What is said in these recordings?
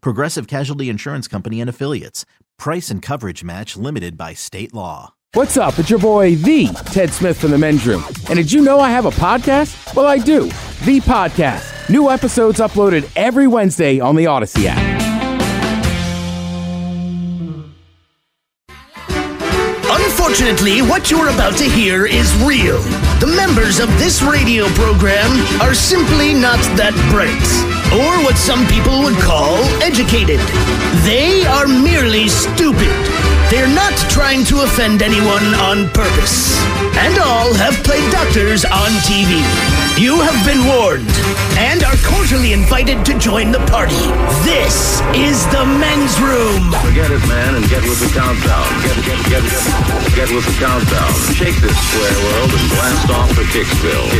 Progressive Casualty Insurance Company and Affiliates. Price and coverage match limited by state law. What's up? It's your boy, the Ted Smith from the men's room. And did you know I have a podcast? Well, I do. The podcast. New episodes uploaded every Wednesday on the Odyssey app. Unfortunately, what you're about to hear is real. The members of this radio program are simply not that bright, or what some people would call educated. They are merely stupid. They're not trying to offend anyone on purpose. And all have played doctors on TV. You have been warned and are cordially invited to join the party. This is the men's room. Forget it, man, and get with the countdown. Get, get, get, get, get with the countdown. Shake this square world and blast off for Kicksville.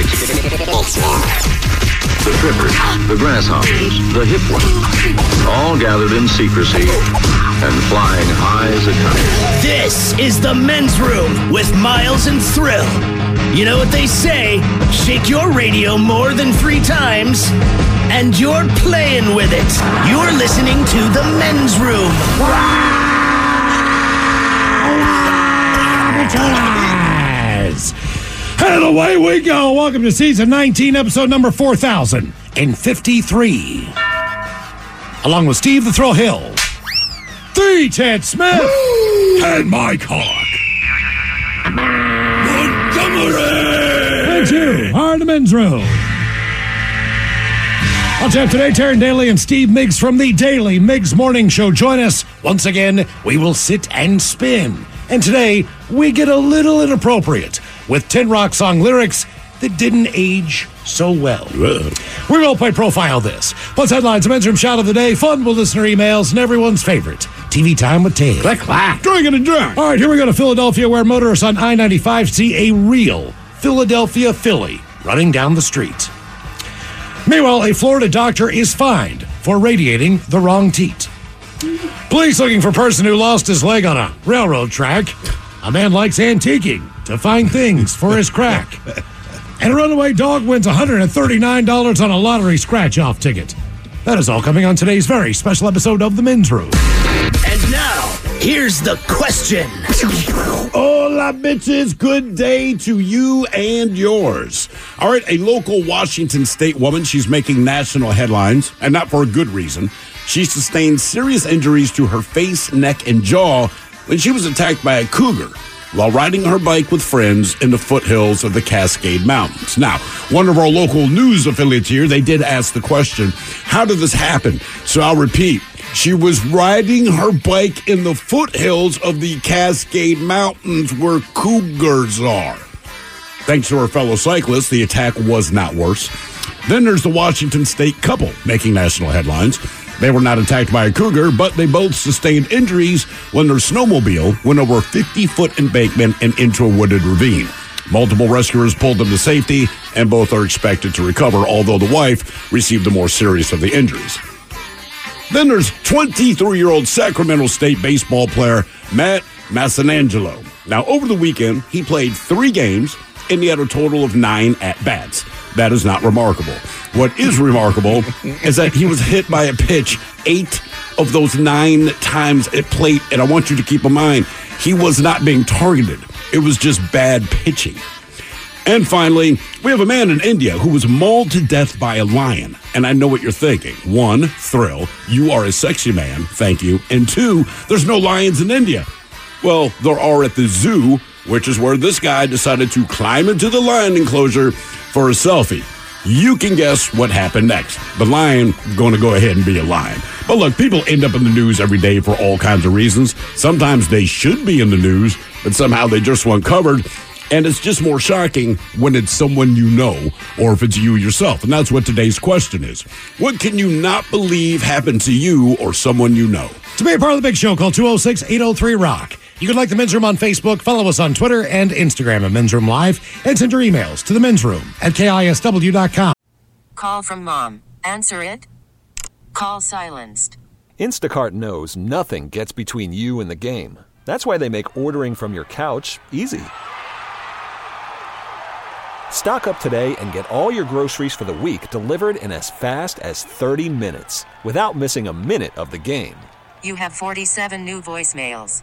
The trippers, the grasshoppers, the hip ones, all gathered in secrecy and flying high as a kite. This is the men's room with Miles and Thrill. You know what they say shake your radio more than three times, and you're playing with it. You're listening to the men's room. And away we go. Welcome to season 19, episode number 4053. Along with Steve the Thrill Hill, the Ted Smith, and Mike Hawk. Montgomery! And you men's room. On tap today, Taryn Daly and Steve Miggs from the Daily Miggs Morning Show. Join us. Once again, we will sit and spin. And today, we get a little inappropriate with 10 rock song lyrics that didn't age so well. We will play profile this. Plus headlines, a men's room shot of the day, fun with listener emails, and everyone's favorite TV time with Ted. Click, clack. Drinking and drink. All right, here we go to Philadelphia, where motorists on I 95 see a real Philadelphia Philly running down the street. Meanwhile, a Florida doctor is fined for radiating the wrong teat. Police looking for person who lost his leg on a railroad track. A man likes antiquing to find things for his crack. And a runaway dog wins $139 on a lottery scratch off ticket. That is all coming on today's very special episode of The Men's Room. And now, here's the question. Hola, bitches. Good day to you and yours. All right, a local Washington state woman, she's making national headlines, and not for a good reason. She sustained serious injuries to her face, neck, and jaw when she was attacked by a cougar while riding her bike with friends in the foothills of the Cascade Mountains. Now, one of our local news affiliates here, they did ask the question, how did this happen? So I'll repeat. She was riding her bike in the foothills of the Cascade Mountains where cougars are. Thanks to her fellow cyclists, the attack was not worse. Then there's the Washington State couple making national headlines. They were not attacked by a cougar, but they both sustained injuries when their snowmobile went over a 50 foot embankment and into a wooded ravine. Multiple rescuers pulled them to safety, and both are expected to recover, although the wife received the more serious of the injuries. Then there's 23 year old Sacramento State baseball player Matt Massanangelo. Now, over the weekend, he played three games and he had a total of nine at bats. That is not remarkable. What is remarkable is that he was hit by a pitch eight of those nine times at plate. And I want you to keep in mind, he was not being targeted, it was just bad pitching. And finally, we have a man in India who was mauled to death by a lion And I know what you're thinking. One, thrill. You are a sexy man. Thank you. And two, there's no lions in India. Well, there are at the zoo, which is where this guy decided to climb into the lion enclosure for a selfie. You can guess what happened next. The lion going to go ahead and be a lion. But look, people end up in the news every day for all kinds of reasons. Sometimes they should be in the news, but somehow they just weren't covered. And it's just more shocking when it's someone you know or if it's you yourself. And that's what today's question is. What can you not believe happened to you or someone you know? To be a part of the big show, call 206 803 Rock. You can like the men's room on Facebook, follow us on Twitter and Instagram at Men's Room Live, and send your emails to the men's room at KISW.com. Call from mom. Answer it. Call silenced. Instacart knows nothing gets between you and the game. That's why they make ordering from your couch easy. Stock up today and get all your groceries for the week delivered in as fast as 30 minutes without missing a minute of the game. You have 47 new voicemails.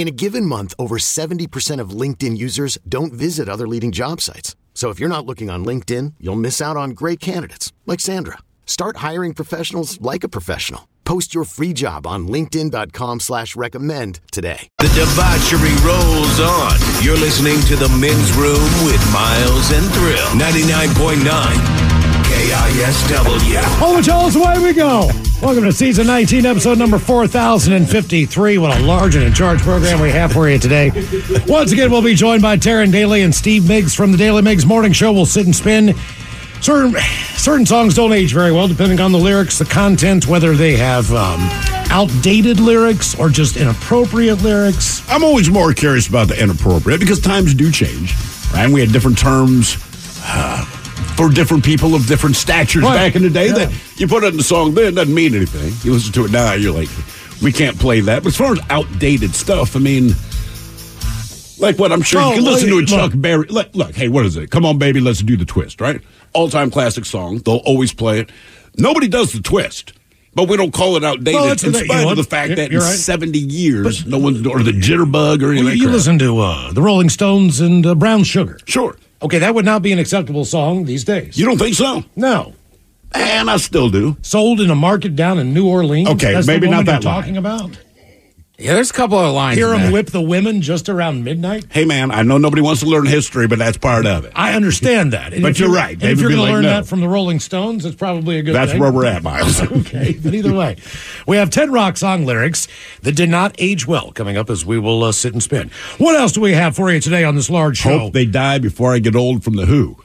In a given month, over 70% of LinkedIn users don't visit other leading job sites. So if you're not looking on LinkedIn, you'll miss out on great candidates like Sandra. Start hiring professionals like a professional. Post your free job on linkedin.com slash recommend today. The debauchery rolls on. You're listening to The Men's Room with Miles and Thrill. 99.9 KISW. All the Charles, away we go. Welcome to season 19, episode number 4053. What a large and in charge program we have for you today. Once again, we'll be joined by Taryn Daly and Steve Miggs from the Daily Miggs Morning Show. We'll sit and spin. Certain, certain songs don't age very well, depending on the lyrics, the content, whether they have um, outdated lyrics or just inappropriate lyrics. I'm always more curious about the inappropriate because times do change, right? And we had different terms uh, for different people of different statures Right. back in the day. Yeah. That you put it in the song then, it doesn't mean anything. You listen to it now, you're like, we can't play that. But as far as outdated stuff, I mean, like what I'm sure Oh, you can listen to a look. Chuck Berry. Look, look, hey, what is it? Come on, baby, let's do the twist, right? All time classic song. They'll always play it. Nobody does the twist. But we don't call it outdated Well, in the spite you know of the fact that in right. 70 years, no one's, or the jitterbug or anything. You, you listen to uh, the Rolling Stones and uh, Brown Sugar. Sure. Okay, that would not be an acceptable song these days. You don't think so? no. And I still do. Sold in a market down in New Orleans. Okay, That's maybe not that you're line. talking about. Yeah, there's a couple of lines. Hear him whip the women just around midnight. Hey, man, I know nobody wants to learn history, but that's part of it. I understand that. And But you're you- right. and if you're be going to learn no. that from the Rolling Stones, it's probably a good That's thing. where we're at, Miles. okay, but either way, we have 10 rock song lyrics that did not age well coming up as we will uh, sit and spin. What else do we have for you today on this large show? Hope they die before I get old from the Who.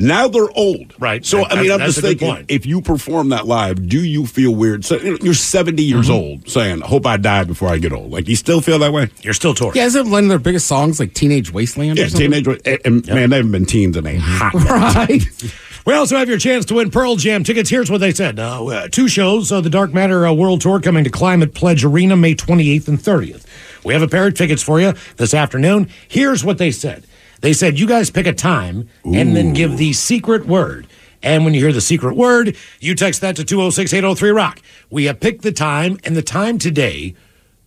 Now they're old. Right. So, That- I mean, I'm just a thinking point. if you perform that live, do you feel weird? So, you know, you're 70 years Mm-hmm. old saying, Hope I die before I get old. Like, you still feel that way? You're still touring. Yeah, isn't one of their biggest songs like Teenage Wasteland? Yeah, or something? teenage. And, and man, they haven't been teens in a hot minute. Right. We also have your chance to win Pearl Jam tickets. Here's what they said: uh, uh, two shows, uh, the Dark Matter uh, World Tour coming to Climate Pledge Arena May 28th and 30th. We have a pair of tickets for you this afternoon. Here's what they said: They said you guys pick a time and then give the secret word. And when you hear the secret word, you text that to 206 803 Rock. We have picked the time, and the time today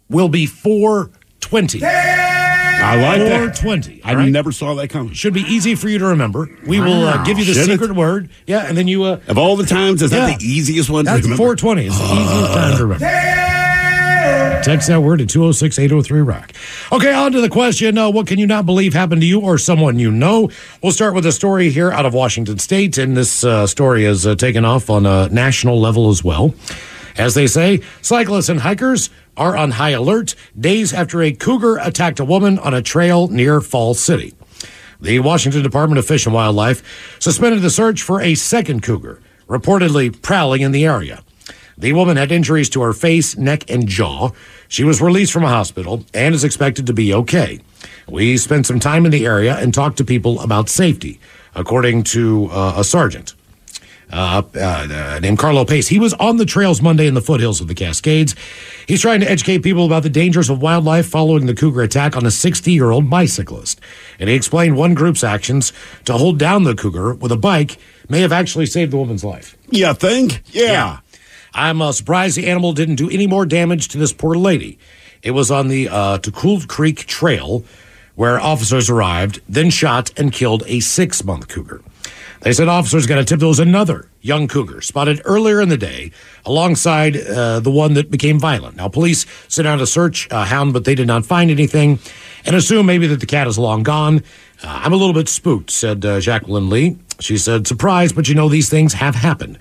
will be 420. I like that. 420. I right? never saw that coming. Should be easy for you to remember. We will uh, give you the Should it? secret word. Yeah, and then you. Uh, Of all the times, is Yeah. that the easiest one to That's remember? 420. is the easiest time to remember. Text that word to 206 803 Rock. Okay, on to the question uh, What can you not believe happened to you or someone you know? We'll start with a story here out of Washington State, and this uh, story has uh, taken off on a national level as well. As they say, cyclists and hikers are on high alert days after a cougar attacked a woman on a trail near Falls City. The Washington Department of Fish and Wildlife suspended the search for a second cougar, reportedly prowling in the area. The woman had injuries to her face, neck, and jaw. She was released from a hospital and is expected to be okay. We spent some time in the area and talked to people about safety, according to uh, a sergeant uh, uh, named Carlo Pace. He was on the trails Monday in the foothills of the Cascades. He's trying to educate people about the dangers of wildlife following the cougar attack on a 60 year old bicyclist. And he explained one group's actions to hold down the cougar with a bike may have actually saved the woman's life. You think? Yeah. I'm uh, surprised the animal didn't do any more damage to this poor lady. It was on the uh, Tokul Creek Trail where officers arrived, then shot and killed a six month cougar. They said officers got a tip there was another young cougar spotted earlier in the day alongside uh, the one that became violent. Now, police sent out a search uh, hound, but they did not find anything and assume maybe that the cat is long gone. Uh, I'm a little bit spooked, said uh, Jacqueline Lee. She said, surprised, but you know, these things have happened.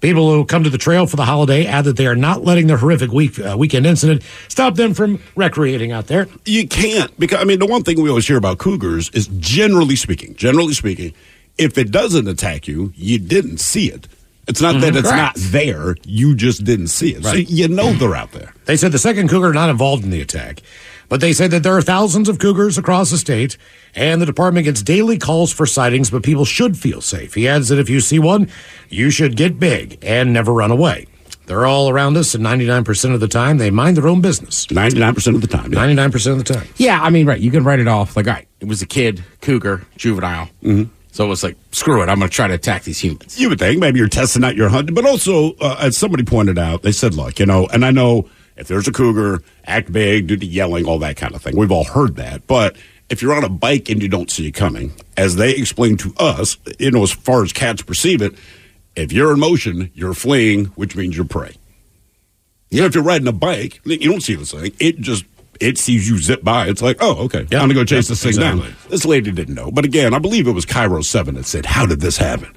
People who come to the trail for the holiday add that they are not letting the horrific week, uh, weekend incident stop them from recreating out there. You can't because I mean the one thing we always hear about cougars is generally speaking, generally speaking, if it doesn't attack you, you didn't see it. It's not that Mhm. it's Correct. not there; you just didn't see it. So you know they're out there. They said the second cougar not involved in the attack, but they said that there are thousands of cougars across the state, and the department gets daily calls for sightings, but people should feel safe. He adds that if you see one, you should get big and never run away. They're all around us, and 99% of the time, they mind their own business. 99% of the time. 99% of the time. Yeah, I mean, right. You can write it off like, all right, it was a kid, cougar, juvenile. Mm-hmm. So it was like, screw it. I'm going to try to attack these humans. You would think maybe you're testing out your hunt, but also, uh, as somebody pointed out, they said, look, you know, and I know if there's a cougar, act big, do the yelling, all that kind of thing. We've all heard that. But if you're on a bike and you don't see it coming, as they explained to us, you know, as far as cats perceive it, if you're in motion, you're fleeing, which means you're prey. You know, if you're riding a bike, you don't see this thing. It just it sees you zip by. It's like, oh, okay, I'm gonna go chase Yep, this thing down. This lady didn't know, but again, I believe it was KIRO Seven that said, "How did this happen?"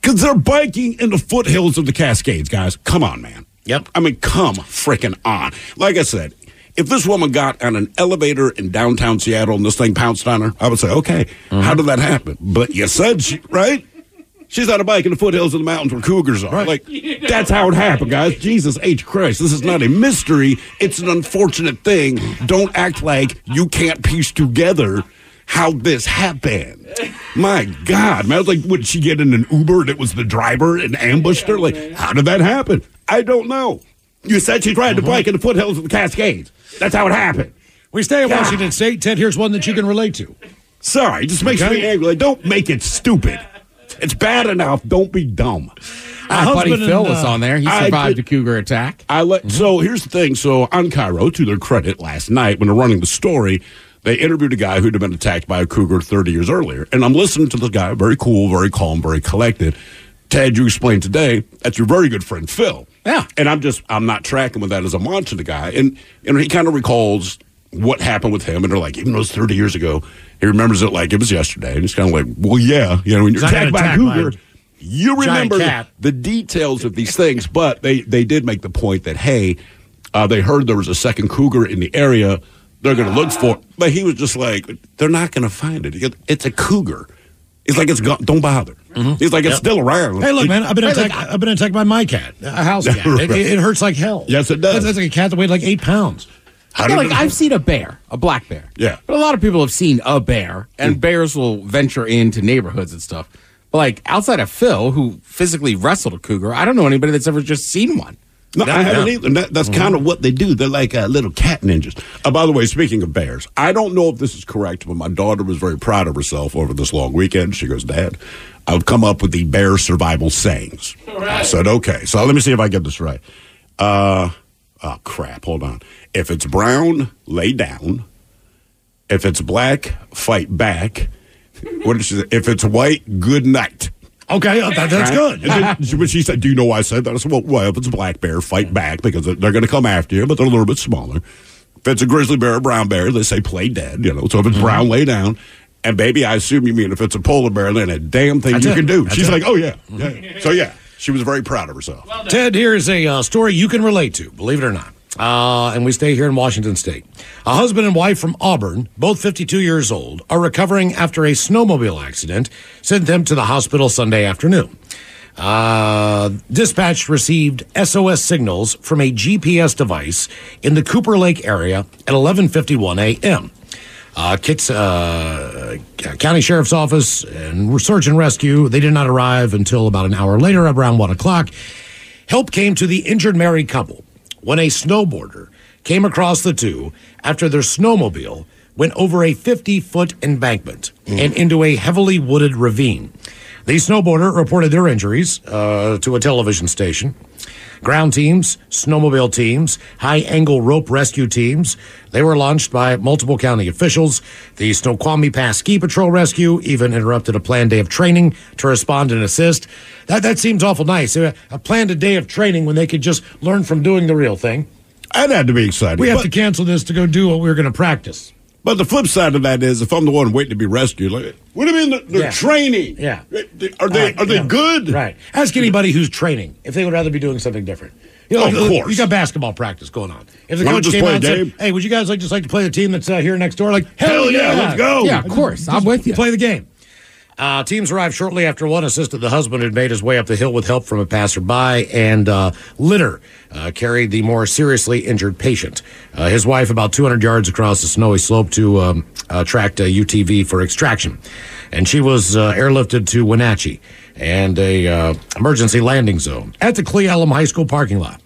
Because they're biking in the foothills of the Cascades, guys. Come on, man. Yep. I mean, come freaking on. Like I said, if this woman got on an elevator in downtown Seattle and this thing pounced on her, I would say, okay, mm-hmm. how did that happen? But you said she, right? She's on a bike in the foothills of the mountains where cougars are. Like, that's how it happened, guys. Jesus H. Christ. This is not a mystery. It's an unfortunate thing. Don't act like you can't piece together how this happened. My God, man. I was like, would she get in an Uber and it was the driver and ambushed her? Like, how did that happen? I don't know. You said she tried to bike in the foothills of the Cascades. That's how it happened. We stay in. Washington State. Ted, here's one that you can relate to. Sorry, it just makes Okay. me angry. Don't make it stupid. It's bad enough. Don't be dumb. My buddy husband Phil and, was uh, on there. He survived did- a cougar attack. I let so here's the thing. So on KIRO, to their credit, last night when they're running the story, they interviewed a guy who'd been attacked by a cougar 30 years earlier. And I'm listening to this guy, very cool, very calm, very collected. Ted, you explained today that's your very good friend Phil. Yeah. And I'm just I'm not tracking with that as I'm watching the guy. And you know, he kind of recalls what happened with him, and they're like, even though it's 30 years ago, he remembers it like it was yesterday. And he's kind of like, well, yeah, you know, when you're attacked by a cougar, you remember the details of these things, but they, they did make the point that, hey, uh, they heard there was a second cougar in the area. They're going to look for it. But he was just like, they're not going to find it. It's a cougar. It's like it's gone. Don't bother. He's like, it's still around. Mm-hmm. Hey, look, man, I've been Hey, attacked. look, I've been attacked by my cat, a house cat. It, it- it hurts like hell. Yes, it does. That's, that's like a cat that weighed like eight pounds. How Yeah, like I've seen a bear, a black bear. Yeah. But a lot of people have seen a bear, and bears will venture into neighborhoods and stuff. But like outside of Phil, who physically wrestled a cougar, I don't know anybody that's ever just seen one. No, Yeah, I haven't yeah. either. That, that's kind of what they do. They're like uh, little cat ninjas. Uh, by the way, speaking of bears, I don't know if this is correct, but my daughter was very proud of herself over this long weekend. She goes, Dad, I've come up with the bear survival sayings. I said, okay. So let me see if I get this right. Uh, oh, crap. Hold on. If it's brown, lay down. If it's black, fight back. What did she say? If it's white, good night. Okay, uh, that, that's Right? good. And then she- said, "Do you know why I said that?" I said, "Well, well if it's a black bear, fight back because they're, they're going to come after you, but they're a little bit smaller. If it's a grizzly bear or brown bear, they say play dead. You know, so if Mm-hmm. it's brown, lay down." And baby, I assume you mean if it's a polar bear, then a damn thing That's you it. can do. That's She's it. like, "Oh yeah, yeah." So yeah, She was very proud of herself. Ted, here is a uh, story you can relate to, believe it or not. Uh, and we stay here in Washington State. A husband and wife from Auburn, both 52 years old, are recovering after a snowmobile accident sent them to the hospital Sunday afternoon. Uh, dispatch received SOS signals from a GPS device in the Cooper Lake area at 11:51 a.m. Uh, uh, County Sheriff's Office and Search and Rescue, they did not arrive until about an hour later, around 1 o'clock. Help came to the injured married couple when a snowboarder came across the two after their snowmobile went over a 50 foot embankment and into a heavily wooded ravine. The snowboarder reported their injuries uh, to a television station. Ground teams, snowmobile teams, high angle rope rescue teams. They were launched by multiple county officials. The Snoqualmie Pass Ski Patrol Rescue even interrupted a planned day of training to respond and assist. That, that seems awful nice. A a planned a day of training when they could just learn from doing the real thing. That had to be exciting. We have but, to cancel this to go do what we were going to practice. But the flip side of that is, if I'm the one waiting to be rescued, like, what do you mean they're, Yeah. training? Yeah. Are they Uh, are they yeah. good? Right. Ask anybody who's training if they would rather be doing something different. You know, Of like, course. You got basketball practice going on. If the coach just came play out and said, "Hey, would you guys like just like to play the team that's uh, here next door?" Like, hell, Hell yeah, let's go. Yeah, of course. I'm with you. Play the game. Uh, teams arrived shortly after one assisted the husband had made his way up the hill with help from a passerby, and uh, litter uh, carried the more seriously injured patient. Uh, his wife, about 200 yards across the snowy slope, to um, uh, tracked a UTV for extraction, and she was uh, airlifted to Wenatchee and a uh, emergency landing zone at the Cle Elum High School parking lot.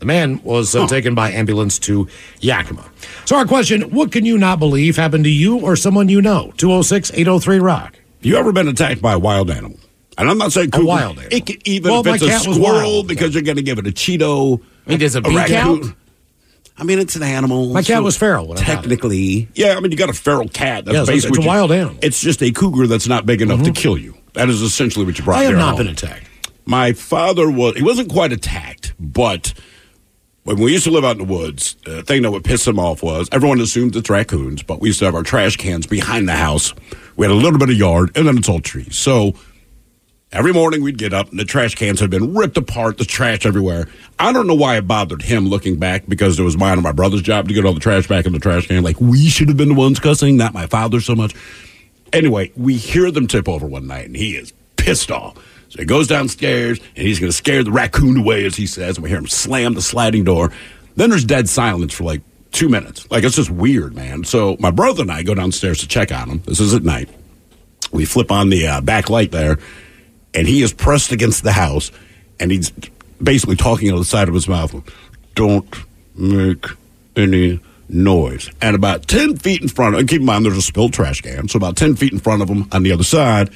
The man was uh, taken by ambulance to Yakima. So, our question What can you not believe happened to you or someone you know? 206 803 Rock. You ever been attacked by a wild animal? And I'm not saying cougar. A wild animal. It could, even Well, if it's a cat squirrel, wild, because you're going to give it a Cheeto. I mean, does a bee raccoon. I mean, it's an animal. My cat so was feral when I got it. technically, yeah. I mean, you got a feral cat. That's Yeah, so basically it's a you- wild animal. It's just a cougar that's not big enough to mm-hmm. kill you. That is essentially what you brought. I have not home. been attacked. My father was. He wasn't quite attacked, but when we used to live out in the woods, uh, the thing that would piss him off was everyone assumed it's raccoons, but we used to have our trash cans behind the house. We had a little bit of yard, and then it's all trees. So every morning we'd get up, and the trash cans had been ripped apart, the trash everywhere. I don't know why it bothered him looking back because it was mine and my brother's job to get all the trash back in the trash can. Like we should have been the ones cussing, not my father so much. Anyway, we hear them tip over one night, and he is pissed off. So he goes downstairs, and he's going to scare the raccoon away, as he says. And we hear him slam the sliding door. Then there's dead silence for like two minutes. Like, it's just weird, man. So my brother and I go downstairs to check on him. This is at night. We flip on the uh, back light there, and he is pressed against the house, and he's basically talking out of the side of his mouth. Don't make any noise. And about 10 feet in front of him, keep in mind there's a spilled trash can, so about 10 feet in front of him on the other side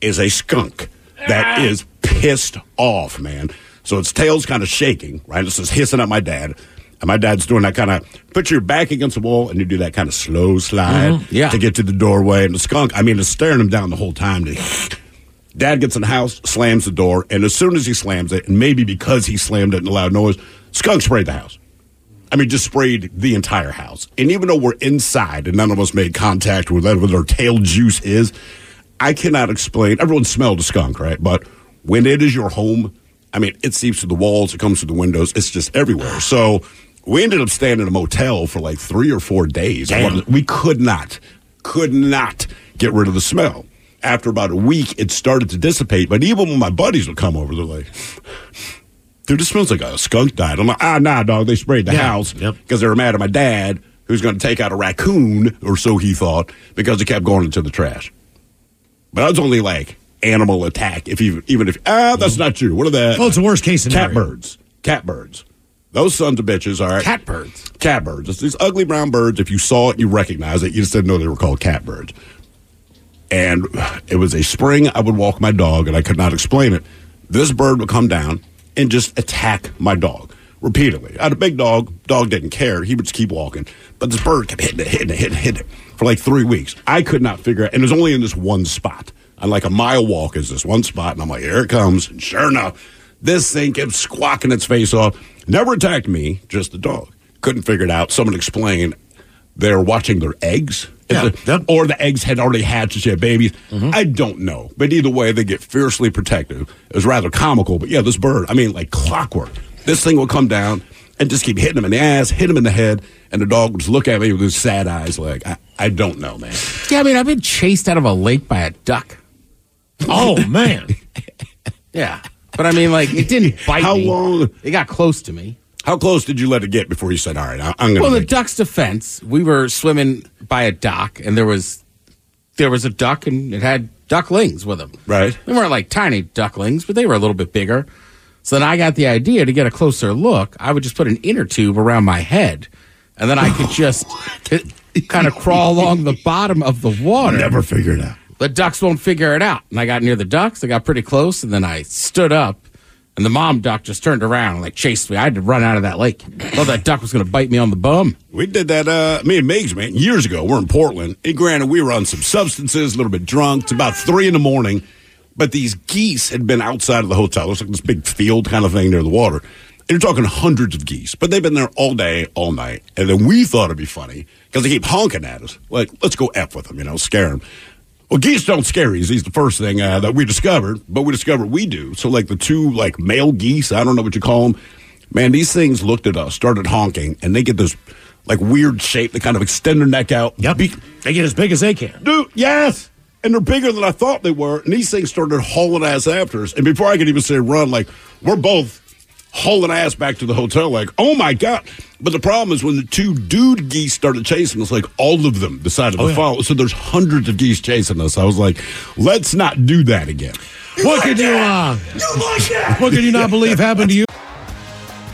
is a skunk that is pissed off, man. So its tail's kind of shaking, right? It's just hissing at my dad. And my dad's doing that kind of put your back against the wall and you do that kind of slow slide Mhm, yeah. to get to the doorway. And the skunk, I mean, it's staring him down the whole time. Dad gets in the house, slams the door, and as soon as he slams it, and maybe because he slammed it in a loud noise, skunk sprayed the house. I mean, just sprayed the entire house. And even though we're inside and none of us made contact with whatever their tail juice is, I cannot explain. Everyone smelled a skunk, right? But when it is your home, I mean, it seeps through the walls, it comes through the windows, it's just everywhere. So we ended up staying in a motel for like three or four days. Damn. We could not, could not get rid of the smell. After about a week, it started to dissipate. But even when my buddies would come over, they're like, dude, this smells like a skunk died. I'm like, ah, nah, dog, they sprayed the Yeah. house Yep. because they were mad at my dad, who's going to take out a raccoon, or so he thought, because it kept going into the trash. But that was only like animal attack. If even even if ah, that's not true. What are the Well, it's the worst case scenario. catbirds? Catbirds. Those sons of bitches are Catbirds. Catbirds. It's these ugly brown birds. If you saw it, you recognize it. You just didn't know they were called catbirds. And it was a spring. I would walk my dog, and I could not explain it. This bird would come down and just attack my dog repeatedly. I had a big dog. Dog didn't care. He would just keep walking. But this bird kept hitting it, hitting it, hitting it, hitting it for like three weeks. I could not figure out. And it was only in this one spot. On like a mile walk is this one spot. And I'm like, here it comes. And sure enough, this thing kept squawking its face off. Never attacked me, just the dog. Couldn't figure it out. Someone explained they're watching their eggs the- or the eggs had already hatched and babies. Mm-hmm. I don't know. But either way, they get fiercely protective. It was rather comical. But yeah, this bird, I mean, like clockwork. This thing will come down and just keep hitting him in the ass, hit him in the head, and the dog would just look at me with his sad eyes like, I, I don't know, man. Yeah, I mean, I've been chased out of a lake by a duck. Oh man. Yeah. But I mean, like, it didn't bite How me. long- It got close to me. How close did you let it get before you said, all right, I, I'm going to Well, the make duck's defense, we were swimming by a dock, and there was there was a duck, and it had ducklings with them. Right. They weren't like tiny ducklings, but they were a little bit bigger. So then I got the idea to get a closer look. I would just put an inner tube around my head, and then I could just kind of crawl along the bottom of the water. Never figure it out. The ducks won't figure it out. And I got near the ducks. I got pretty close, and then I stood up, and the mom duck just turned around and like chased me. I had to run out of that lake. Thought that duck was going to bite me on the bum. We did that, uh, me and Migs, man, years ago. We're in Portland. And granted, we were on some substances, a little bit drunk. It's about three in the morning. But these geese had been outside of the hotel. It was like this big field kind of thing near the water. And you're talking hundreds of geese. But they've been there all day, all night. And then we thought it'd be funny because they keep honking at us. Like, let's go F with them, you know, scare them. Well, geese don't scare you. He's the first thing uh, that we discovered, but we discovered we do. So, like the two like male geese, I don't know what you call them. Man, these things looked at us, started honking, and they get this like weird shape. They kind of extend their neck out. Yep. Be- They get as big as they can. Dude, yes. And they're bigger than I thought they were. And these things started hauling ass after us. And before I could even say run, like, we're both hauling ass back to the hotel, like, oh my God. But the problem is when the two dude geese started chasing us, like, all of them decided Oh, to yeah. follow. So there's hundreds of geese chasing us. I was like, let's not do that again. What could you uh What could you not believe happened to you?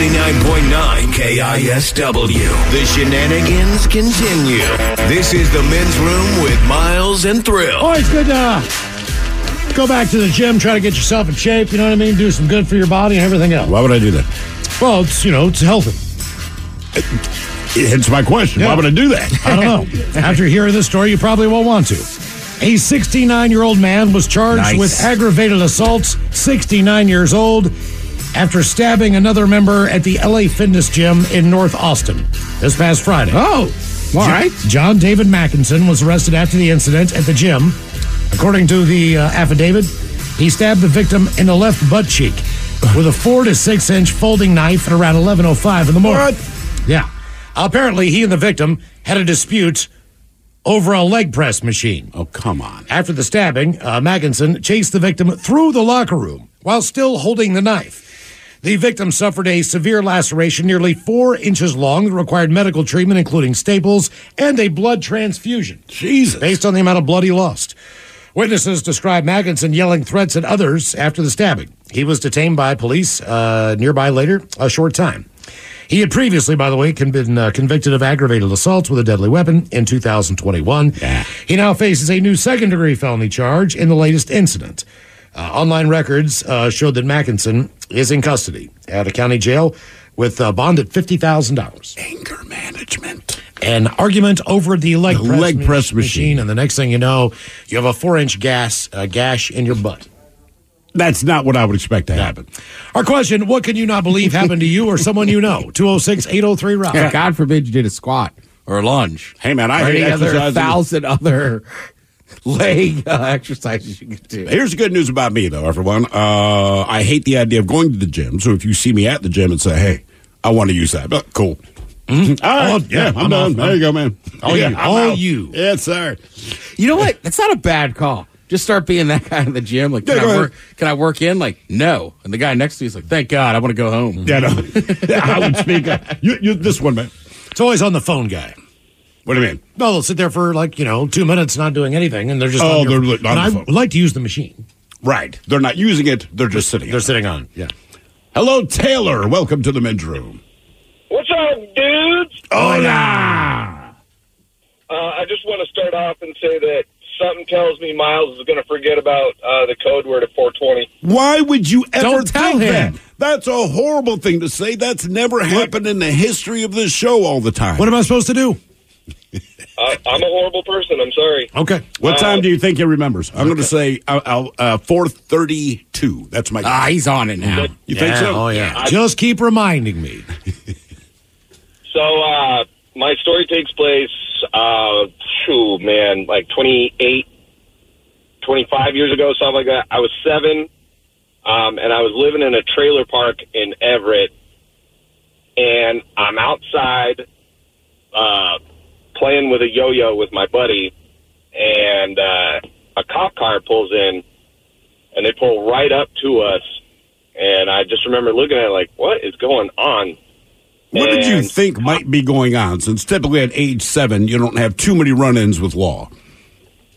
99.9 KISW. The shenanigans continue. This is the men's room with Miles and Thrill. Oh, it's good to uh, go back to the gym, try to get yourself in shape, you know what I mean? Do some good for your body and everything else. Why would I do that? Well, it's, you know, it's healthy. Hence my question. Why would I do that? I don't know. After hearing this story, you probably won't want to. A 69 year old man was charged Nice. with aggravated assaults, 69 years old, after stabbing another member at the LA Fitness Gym in North Austin this past Friday. Oh, all right. John David Mackinson was arrested after the incident at the gym. According to the uh, affidavit, he stabbed the victim in the left butt cheek with a four to six inch folding knife at around 11:05 in the morning. Yeah. Apparently, he and the victim had a dispute over a leg press machine. Oh, come on. After the stabbing, uh, Magginson chased the victim through the locker room while still holding the knife. The victim suffered a severe laceration nearly four inches long that required medical treatment, including staples and a blood transfusion. Jesus. Based on the amount of blood he lost. Witnesses describe Magginson yelling threats at others after the stabbing. He was detained by police uh, nearby later, a short time. He had previously, by the way, con- been uh, convicted of aggravated assaults with a deadly weapon in 2021. He now faces a new second degree felony charge in the latest incident. Uh, online records uh, showed that Mackinson is in custody at a county jail with a bond at $50,000. Anger management. An argument over the leg The press, leg ma- press machine. and the next thing you know, you have a four inch gas uh, gash in your butt. That's not what I would expect to happen. Our question What can you not believe happened to you or someone you know? 206 803 Rock. God forbid you did a squat or a lunge. Hey, man, I or hate any other thousand other leg uh, exercises you can do. Here's the good news about me, though, everyone. Uh, I hate the idea of going to the gym. So if you see me at the gym and say, hey, I want to use that, but cool. All right. Oh, yeah, I'm, done. off. there you go, man. All Yeah, you. I'm All out. you. Yes, sir. You know what? That's not a bad call. Just start being that guy in the gym. Like, can, Yeah, go I, ahead. work, can I work in? Like, no. And the guy next to you is like, thank God, I want to go home. Yeah, no. I would speak up. You, you, this one, man. It's always on the phone guy. What do you mean? Well, they'll sit there for like, you know, two minutes not doing anything, and they're just Oh, on your- they're li- on and the I phone. would like to use the machine. Right. They're not using it. They're just sitting. They're on it. sitting on. Yeah. Hello, Taylor. Welcome to the men's room. What's up, dudes? Hola. Uh, I just want to start off and say that something tells me Miles is going to forget about uh, the code word at 420. Why would you ever Don't tell think him. that? That's a horrible thing to say. That's never happened in the history of this show all the time. What am I supposed to do? Uh, I'm a horrible person. I'm sorry. Okay. What Uh, time do you think he remembers? I'm going to say uh, uh, uh, 432. That's my Ah, he's on it now. You think so? Oh, yeah. Just keep reminding me. So, uh, my story takes place, uh, phew, man, like 28, 25 years ago, something like that. I was seven, um, and I was living in a trailer park in Everett, and I'm outside, uh, playing with a yo-yo with my buddy, and, uh, a cop car pulls in, and they pull right up to us, and I just remember looking at it like, what is going on? What did you And- think might be going on? Since typically at age seven, you don't have too many run ins with law.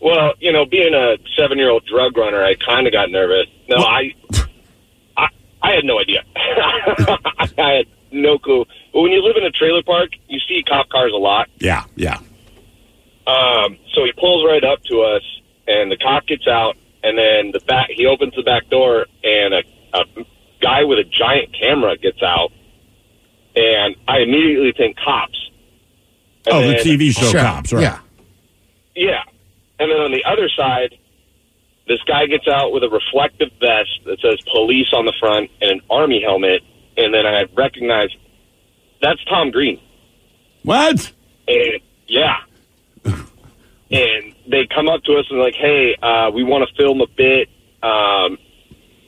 Well, you know, being a seven-year-old drug runner, I kind of got nervous. No, I, I, I had no idea. I had no clue. But when you live in a trailer park, you see cop cars a lot. Yeah, yeah. Um, so he pulls right up to us, and the cop gets out, and then the back he opens the back door, and a, a guy with a giant camera gets out, and I immediately think cops. And oh, the TV show Sure. cops, right? Yeah. Yeah. And then on the other side, this guy gets out with a reflective vest that says police on the front and an army helmet. And then I recognize that's Tom Green. What? And yeah. and they come up to us and like, hey, uh, we want to film a bit. Um,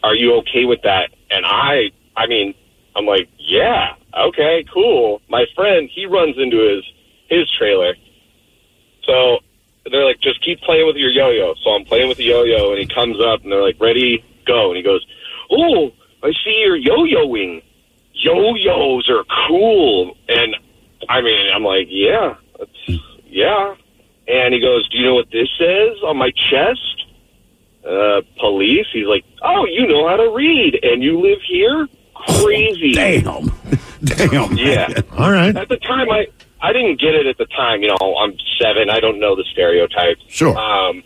are you okay with that? And I, I mean, I'm like, yeah, okay, cool. My friend, he runs into his his trailer. So they're like, just keep playing with your yo-yo. So I'm playing with the yo-yo, and he comes up, and they're like, ready, go. And he goes, oh, I see you're yo-yoing. Yo-yos are cool. And I mean, I'm like, yeah, yeah. And he goes, do you know what this says on my chest? Uh, police. He's like, oh, you know how to read, and you live here? Crazy. Damn. Damn. Yeah. All right. At the time, I I didn't get it at the time. You know, I'm seven. I don't know the stereotypes. Sure. Um,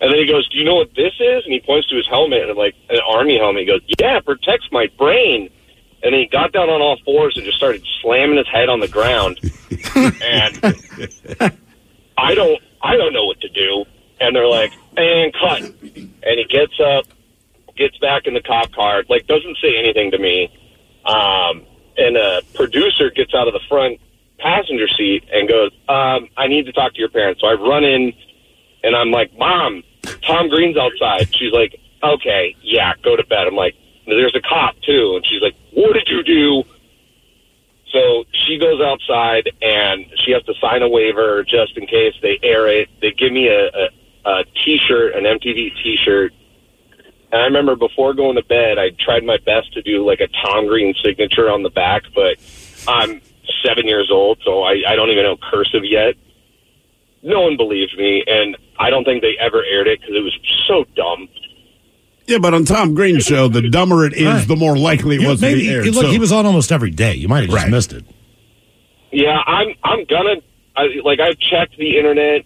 and then he goes, "Do you know what this is?" And he points to his helmet, and I'm like, "An army helmet." He goes, "Yeah, it protects my brain." And then he got down on all fours and just started slamming his head on the ground. and I don't, I don't know what to do. And they're like, "And cut." And he gets up, gets back in the cop car, like doesn't say anything to me. Um, and a producer gets out of the front passenger seat and goes, um, I need to talk to your parents. So I run in and I'm like, Mom, Tom Green's outside. She's like, Okay, yeah, go to bed. I'm like, There's a cop too. And she's like, What did you do? So she goes outside and she has to sign a waiver just in case they air it. They give me a, a, a t-shirt, an MTV t-shirt. And I remember before going to bed, I tried my best to do like a Tom Green signature on the back, but I'm seven years old, so I, I don't even know cursive yet. No one believed me, and I don't think they ever aired it because it was so dumb. Yeah, but on Tom Green's show, the dumber it is, Right. the more likely it You- was maybe, to be aired. look, So- he was on almost every day. You might have just Right. missed it. Yeah, I'm I'm gonna I, like I've checked the internet,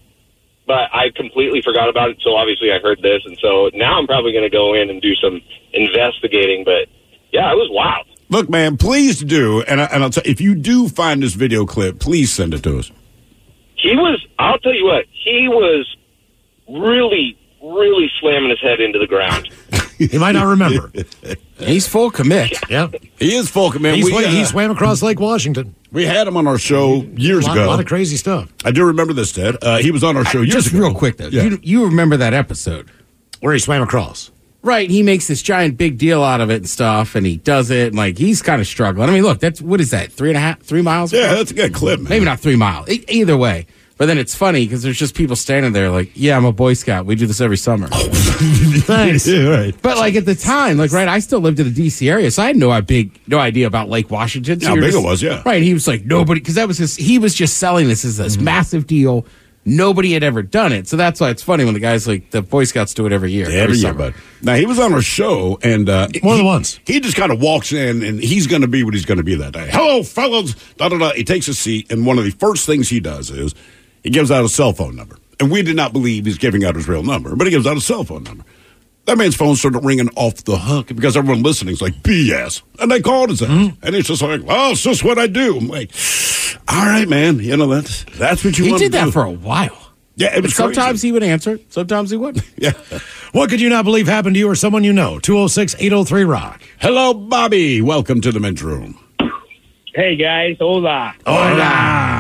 but I completely forgot about it. So obviously I heard this, and so now I'm probably gonna go in and do some investigating. But yeah, it was wild. Look, man, please do. And, I, and I'll tell if you do find this video clip, please send it to us. He was. I'll tell you what. He was really, really slamming his head into the ground. He might not remember. He's full commit. yeah. He is full commit. He, we, swam, uh, he swam across Lake Washington. we had him on our show years a lot, ago. A lot of crazy stuff. I do remember this, Ted. Uh, he was on our show years Just ago. real quick though, Yeah. you you remember that episode? Where he swam across. Right, he makes this giant big deal out of it and stuff, and he does it, and like he's kind of struggling. I mean, look, that's what is that? Three and a half, three miles? Yeah, that's a good clip, man. Maybe not three miles. E- either way, but then it's funny because there's just people standing there like, "Yeah, I'm a Boy Scout. We do this every summer." Thanks. Yeah, right. But like at the time, like right, I still lived in the D.C. area, so I had no big, no idea about Lake Washington. So How big it was, yeah. Right, he was like nobody because that was his. He was just selling this as this massive deal. Nobody had ever done it, so that's why it's funny when the guys like the Boy Scouts do it every year. Every year, summer. bud. Now he was on our show, and uh, More than once. He just kind of walks in, and he's going to be what he's going to be that day. Hello, fellas. Da da da. He takes a seat, and one of the first things he does is he gives out a cell phone number, and we did not believe he's giving out his real number, but he gives out a cell phone number. That man's phone started ringing off the hook because everyone listening is like BS, and they called his ass, Mm-hmm. and he's just like, "Oh, it's just what I do." I'm like, "All right, man. You know that's that's what you He want did that for a while. Yeah, it But was sometimes he would answer, sometimes he wouldn't. Yeah. What could you not believe happened to you or someone you know? 206 803 Rock. Hello, Bobby. Welcome to the men's room. Hey guys, hola. Hola.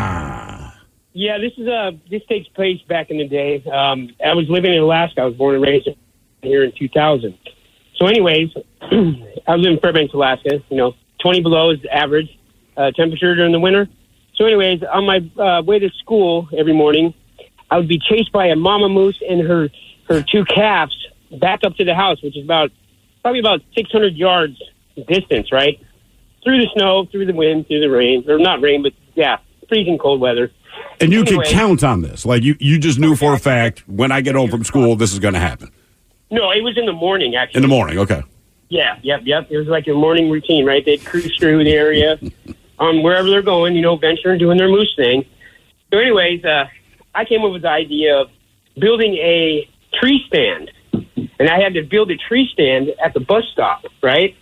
Yeah, this is uh this takes place back in the day. Um, I was living in Alaska. I was born and raised here in 2000. So, anyways, I live in Fairbanks, Alaska. You know, 20 below is the average uh, temperature during the winter. So, anyways, on my uh, way to school every morning, I would be chased by a mama moose and her her two calves back up to the house, which is about probably about 600 yards distance, right? Through the snow, through the wind, through the rain, or not rain, but yeah, freezing cold weather. And you Anyway. could count on this. Like you, you just knew for a fact when I get home from school, this is going to happen. No, it was in the morning actually. In the morning, okay. Yeah, yep, yep. It was like a morning routine, right? They'd cruise through the area um, wherever they're going, you know, venturing, doing their moose thing. So, anyways, uh, I came up with the idea of building a tree stand, and I had to build a tree stand at the bus stop, right?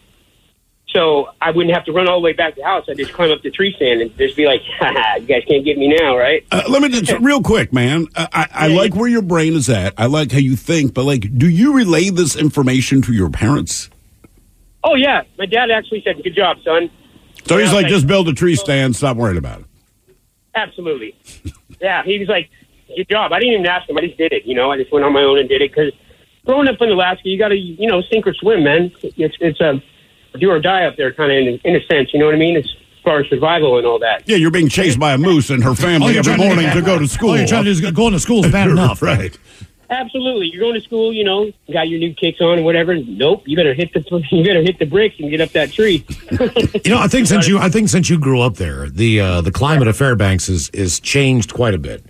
So I wouldn't have to run all the way back to the house. I'd just climb up the tree stand and just be like, "Ha you guys can't get me now, right?" Uh, let me just real quick, man. Uh, I, I like where your brain is at. I like how you think, but like, do you relay this information to your parents? Oh yeah, my dad actually said, "Good job, son." So he's like, like- just build a tree stand. Stop worrying about it. Absolutely. yeah, he was like, good job. I didn't even ask him. I just did it. You know, I just went on my own and did it because growing up in Alaska, you got to, you know, sink or swim, man. It's it's a do or die up there, kind of in, in a sense. You know what I mean? As far as survival and all that. Yeah, you're being chased by a moose and her family every trying morning to go to school. All you're trying to do is going to school is bad enough. right. Absolutely. You're going to school, you know, got your new kicks on and whatever. Nope, you better hit the you better hit the bricks and get up that tree. You know, I think since you I think since you grew up there, the uh, the climate of Fairbanks is is changed quite a bit.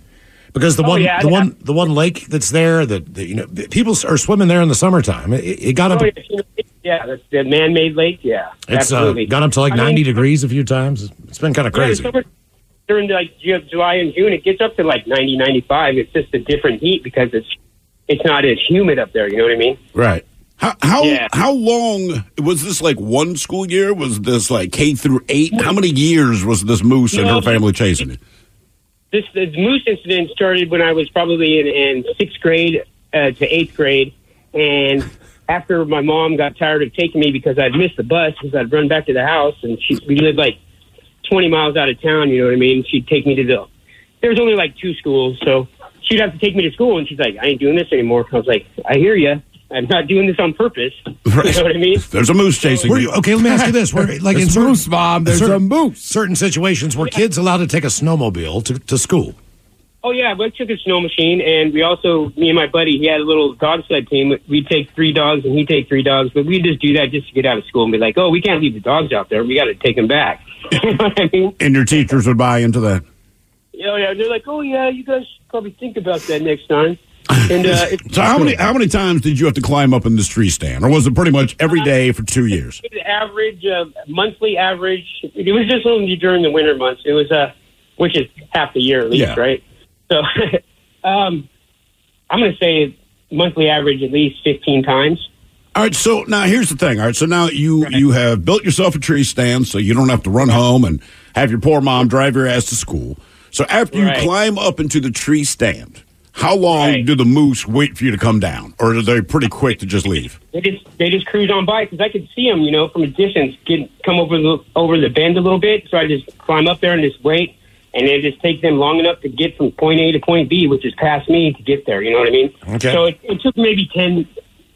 Because the Oh, one yeah, the I- one the one lake that's there that, that you know people are swimming there in the summertime. It, it got up Oh, yeah, yeah, that's the man-made lake. Yeah, it's uh, got up to like I mean, 90 degrees a few times. It's been kind of Yeah, crazy. summer, during like Ju- July and June, it gets up to like 90, 95. It's just a different heat because it's it's not as humid up there. You know what I mean? Right. How how Yeah. how long was this? Like one school year? Was this like K through eight? How many years was this moose and her family chasing it? This the moose incident started when I was probably in, in sixth grade uh, to eighth grade, and after my mom got tired of taking me because I'd missed the bus because I'd run back to the house, and she we lived like twenty miles out of town. You know what I mean? She'd take me to the. There was only like two schools, so she'd have to take me to school, and she's like, "I ain't doing this anymore." I was like, "I hear you. I'm not doing this on purpose." You know what I mean? There's a moose chasing Were you. you, okay, let me ask you this: Were, like in certain, moose, Mom. There's certain, a moose. certain situations, were kids allowed to take a snowmobile to, to school? Oh yeah, we took a snow machine, and we also me and my buddy he had a little dog sled team. We'd take three dogs, and he'd take three dogs, but we'd just do that just to get out of school and be like, oh, we can't leave the dogs out there. We got to take them back. you know what I mean? And your teachers would buy into that. Yeah, yeah. They're like, oh yeah, you guys should probably think about that next time. And uh, it's So how many how many times did you have to climb up in this tree stand, or was it pretty much every day for two years? the average uh, monthly average. It was just only during the winter months. It was uh, which is half the year at least, Yeah. right? So, um, I'm going to say monthly average at least 15 times. All right, so now here's the thing. All right, so now you you have built yourself a tree stand, so you don't have to run home and have your poor mom drive your ass to school. So after you climb up into the tree stand, how long do the moose wait for you to come down, or are they pretty quick to just leave? They just they just cruise on by because I could see them, you know, from a distance, get come over the over the bend a little bit. So I just climb up there and just wait, and it just takes them long enough to get from point A to point B, which is past me to get there. You know what I mean? Okay. So it, it took maybe ten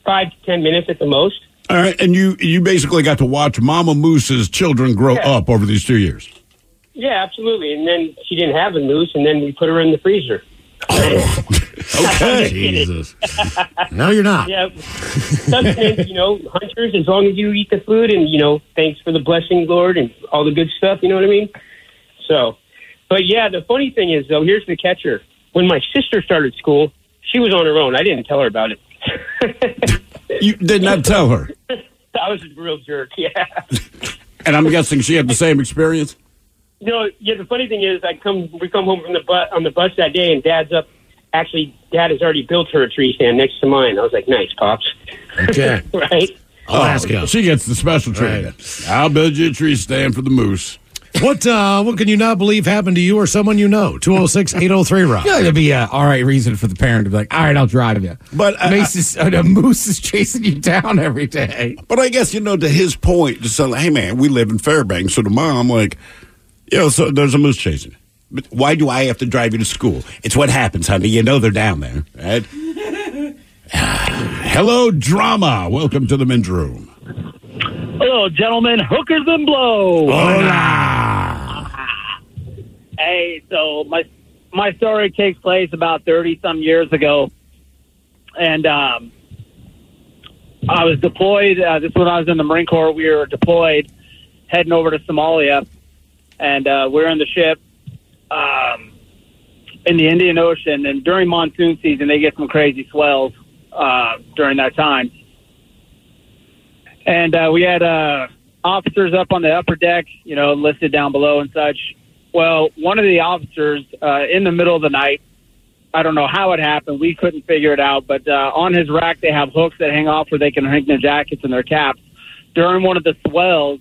five to ten minutes at the most. All right, and you you basically got to watch Mama Moose's children grow Yeah. up over these two years. Yeah, absolutely. And then she didn't have a moose, and then we put her in the freezer. Oh, okay. Jesus. no, you're not. Yeah, sustenance, you know, hunters. As long as you eat the food, and you know, thanks for the blessing, Lord, and all the good stuff. You know what I mean? So, but yeah, the funny thing is, though, here's the catcher. When my sister started school, she was on her own. I didn't tell her about it. You did not tell her, I was a real jerk. Yeah. and I'm guessing she had the same experience. You know, yeah. The funny thing is, I come we come home from the bus on the bus that day, and Dad's up. Actually, Dad has already built her a tree stand next to mine. I was like, "Nice, pops." Okay. right? I'll ask you. Oh, She gets the special treatment. I'll build you a tree stand for the moose. What uh, what can you not believe happened to you or someone you know? 206 803 Rock. Yeah, it'd be a all right reason for the parent to be like, all right, I'll drive you. But uh, Mace is, uh, a moose is chasing you down every day. But I guess you know to his point, just say, like, hey man, we live in Fairbanks. So the mom, like, you know, so there's a moose chasing. But why do I have to drive you to school? It's what happens, honey. You know they're down there, right? Hello, drama. Welcome to the men's room. Hello, gentlemen, hookers and blow. Hey, so my my story takes place about thirty some years ago, and um, I was deployed. Uh, this is when I was in the Marine Corps. We were deployed, heading over to Somalia, and uh, we're in the ship um, in the Indian Ocean. And during monsoon season, they get some crazy swells uh, during that time and uh, we had uh, officers up on the upper deck, you know, listed down below and such. Well, one of the officers uh, in the middle of the night, I don't know how it happened. We couldn't figure it out, but uh, on his rack they have hooks that hang off where they can hang their jackets and their caps. During one of the swells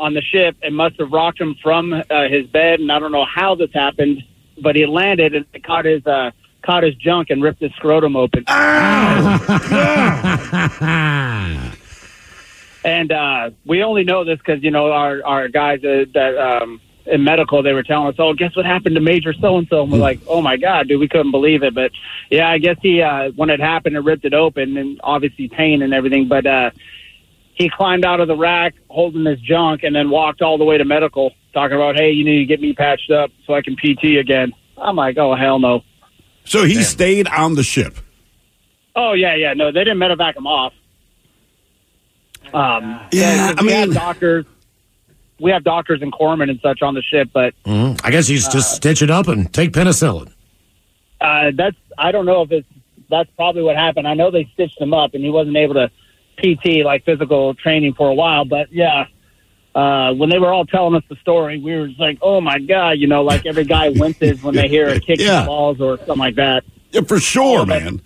on the ship, it must have rocked him from uh, his bed, and I don't know how this happened, but he landed and caught his uh, caught his junk and ripped his scrotum open. And uh, we only know this because you know our our guys uh, that um, in medical they were telling us, "Oh, guess what happened to Major so and so?" And we're like, "Oh my God, dude, we couldn't believe it." But yeah, I guess he uh, when it happened, it ripped it open, and obviously pain and everything. But uh, he climbed out of the rack holding his junk, and then walked all the way to medical, talking about, "Hey, you need to get me patched up so I can PT again." I'm like, "Oh hell no." So he stayed on the ship. Oh yeah, yeah. No, they didn't medevac him off. Um, Yeah, we have doctors. We have doctors and corpsmen and such on the ship, but Mhm. I guess he's just stitch it up and take penicillin. uh, that's I don't know if it's that's probably what happened. I know they stitched him up, and he wasn't able to PT like physical training for a while. But yeah, uh, when they were all telling us the story, we were just like, "Oh my god!" You know, like every guy winces when they hear a kick in the balls or something like that. Yeah, for sure, Oh, but- man.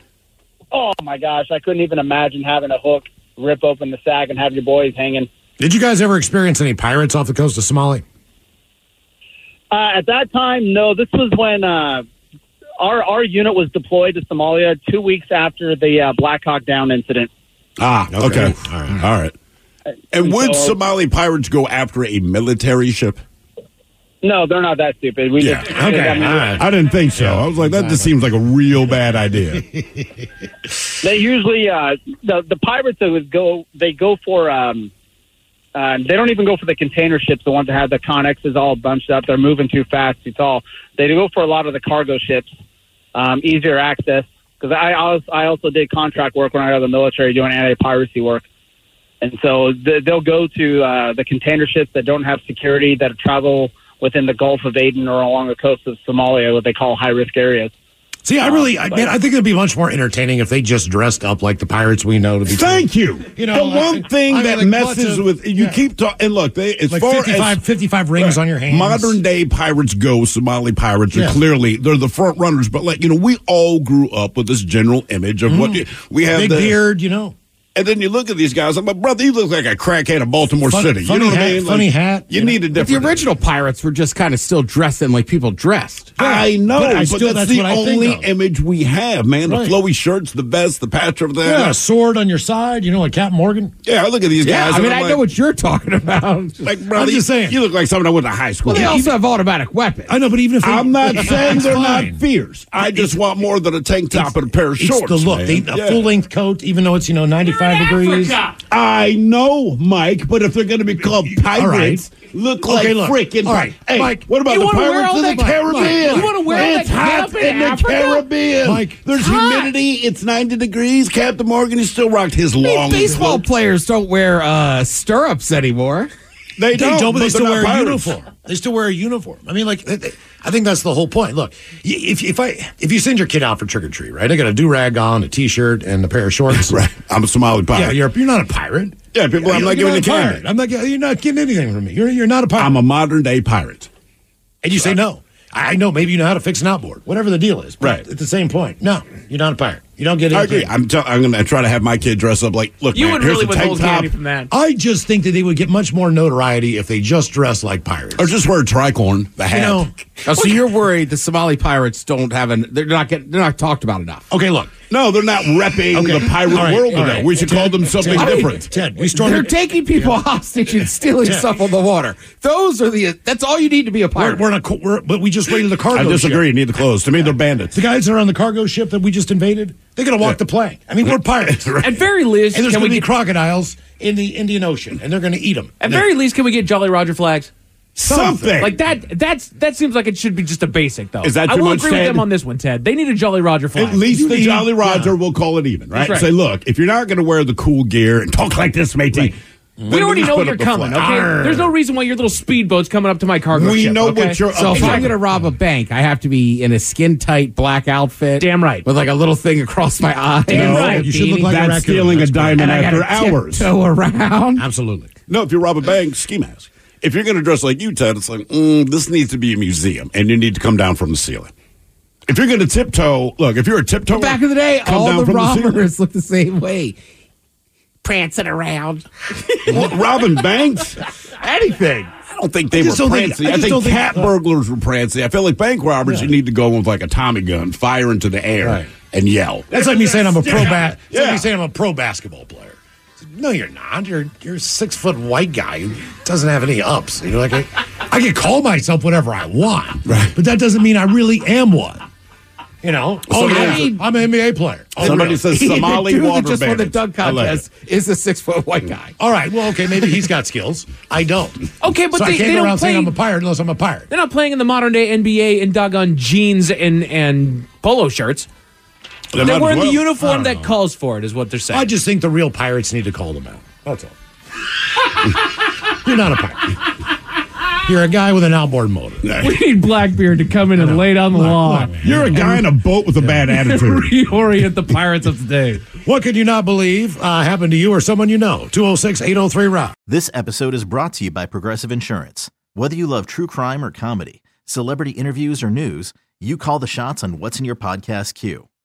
Oh my gosh, I couldn't even imagine having a hook rip open the sack and have your boys hanging. Did you guys ever experience any pirates off the coast of Somalia? Uh, at that time, no. This was when uh, our our unit was deployed to Somalia two weeks after the uh, Black Hawk Down incident. Ah, okay. All right. All right. And would So- Somali pirates go after a military ship? No, they're not that stupid. We Yeah. just, I mean, I didn't think so. I was like, that just seems like a real bad idea. They usually uh, the the pirates that would go they go for um, uh, they don't even go for the container ships, the ones that have the connexes all bunched up. They're moving too fast, too tall. They go for a lot of the cargo ships, um, easier access. Because I also, I also did contract work when I was in the military doing anti piracy work, and so th- they'll go to uh, the container ships that don't have security that travel within the Gulf of Aden or along the coast of Somalia, what they call high risk areas. See, I really, I, but- man, I think it'd be much more entertaining if they just dressed up like the pirates we know to be. Thank you. You know, the one thing I mean, that like, messes of- with you yeah. keep talking. And look, they as Like far 55 as 55 rings on your hands. Modern day pirates go. Somali pirates are Yeah. clearly they're the front runners. But like you know, we all grew up with this general image of what we have Mm. Big the beard, you know. And then you look at these guys. I'm like, brother, you look like a crackhead of Baltimore Fun- City. You funny know what hat- I mean? funny hat, You, you know. need a But the different. original pirates were just kind of still dressing like people dressed. I know, But but, I still- that's, that's the what I think only image we have, man. Right. The flowy shirts, the vest, the patch over there. Yeah, a sword on your side, you know, like Captain Morgan. Yeah, I look at these Yeah, guys. I mean, I'm I like, know what you're talking about. Like, brother, I'm you, just saying. you look like someone I went to high school. Well, they with. also have automatic weapons. I know, but even if they, I'm not saying they're fine. not fierce. I just want more than a tank top and a pair of shorts. the look. man. A full length coat, even though it's you know 95 degrees. I know, Mike, but if they're going to be called pirates, right. look Okay, like look. freaking. All right, Hey, Mike, what about the pirates all of the that- Caribbean? Mike, you wanna wear all it's hot in in the Caribbean. Mike, There's hot. humidity. It's 90 degrees. Captain Morgan, he still rocked his I mean, long baseball coat. players don't wear uh, stirrups anymore. They They don't, don't, but they still not wear a uniform. They still wear a uniform. I mean, like, they- they- I think that's the whole point. Look, if if I if you send your kid out for trick or treat, right? I got a do rag on, a t shirt, and a pair of shorts. Right. I'm a Somali pirate. Yeah, you're you're not a pirate. Yeah, people, I'm not giving a pirate. candy. I'm not. You're not getting anything from me. You're you're not a pirate. I'm a modern day pirate. and you say no. I I know. Maybe you know how to fix an outboard. Whatever the deal is. But Right. At the same point, no, you're not a pirate. You don't get I agree. I'm, tell- I'm going to try to have my kid dress up like, look, You man, would here's really a tank withhold top. candy from that. I just think that they would get much more notoriety if they just dress like pirates. Or just wear a tricorn, the hat. you know. Oh, so you're worried the Somali pirates don't have an? They're not getting. They're not talked about enough. Okay, look. No, they're not repping Okay. the pirate All right, world all right. We should Ted, call them something Ted, different. Ted, we They're taking people hostage and stealing Yeah. stuff on the water. Those are the. That's all you need to be a We're, pirate. we're, in a, co- we're but we just raided the cargo. I disagree. Ship. Need the clothes. To me, they're bandits. The guys that are on the cargo ship that we just invaded, they're going to walk the plank. I mean, we're pirates. right. At very least, And there's can going we to be get, crocodiles in the Indian Ocean, and they're going to eat them. at very least can we get Jolly Roger flags? Something. Like that. That's that seems like it should be just a basic though. Is that I too will much, agree with them on this one, Ted. They need a Jolly Roger flag. At least You the need- Jolly Roger yeah. will call it even, right? That's right. Say, look, if you're not going to wear the cool gear and talk like this, matey, then we already just know put you're up the coming. flag. Okay, Arr. there's no reason why your little speedboat's coming up to my cargo We ship. know okay? what you're up So if. I'm going to rob a bank, I have to be in a skin tight black outfit. Damn right. With like a little thing across my eye. Damn No, right. You should look like a That's raccoon. stealing a That's diamond And I after got hours. Toe around. Absolutely. No, if you rob a bank, ski mask. If you're going to dress like you, Ted, it's like, mm, this needs to be a museum, and you need to come down from the ceiling. If you're going to tiptoe, look, if you're a tiptoe, Back in the day, all the robbers looked the same way. Prancing around. Robbing banks, Anything. I don't think they were just don't think- prancy. I I, think don't think- cat burglars were prancy. I feel like bank robbers, you need to go with like a Tommy gun, fire into the air, Right. and yell. That's like me saying I'm a pro bat. It's like Yeah. me saying I'm a pro basketball player. No, you're not. You're you're a six foot white guy who doesn't have any ups. You know, like I, I can call myself whatever I want, Right. but that doesn't mean I really am one. You know, oh yeah, I'm an NBA player. Oh, Somebody really? says Somali the water that just won the bandits. dunk contest is a six foot white guy. All right, well, okay, maybe he's got skills. I don't. Okay, but so they- I can't they go don't around saying play- I'm a pirate unless I'm a pirate. They're not playing in the modern day NBA in doggone jeans and and polo shirts. They They're wearing well. the uniform that know. calls for it, is what they're saying. I just think the real pirates need to call them out. That's all. You're not a pirate. You're a guy with an outboard motor. we need Blackbeard to come in and lay down the law. You're a guy in a boat with a bad attitude. Reorient the pirates of today. What could you not believe uh, happened to you or someone you know? 206 803 Rock. This episode is brought to you by Progressive Insurance. Whether you love true crime or comedy, celebrity interviews or news, you call the shots on what's in your podcast queue.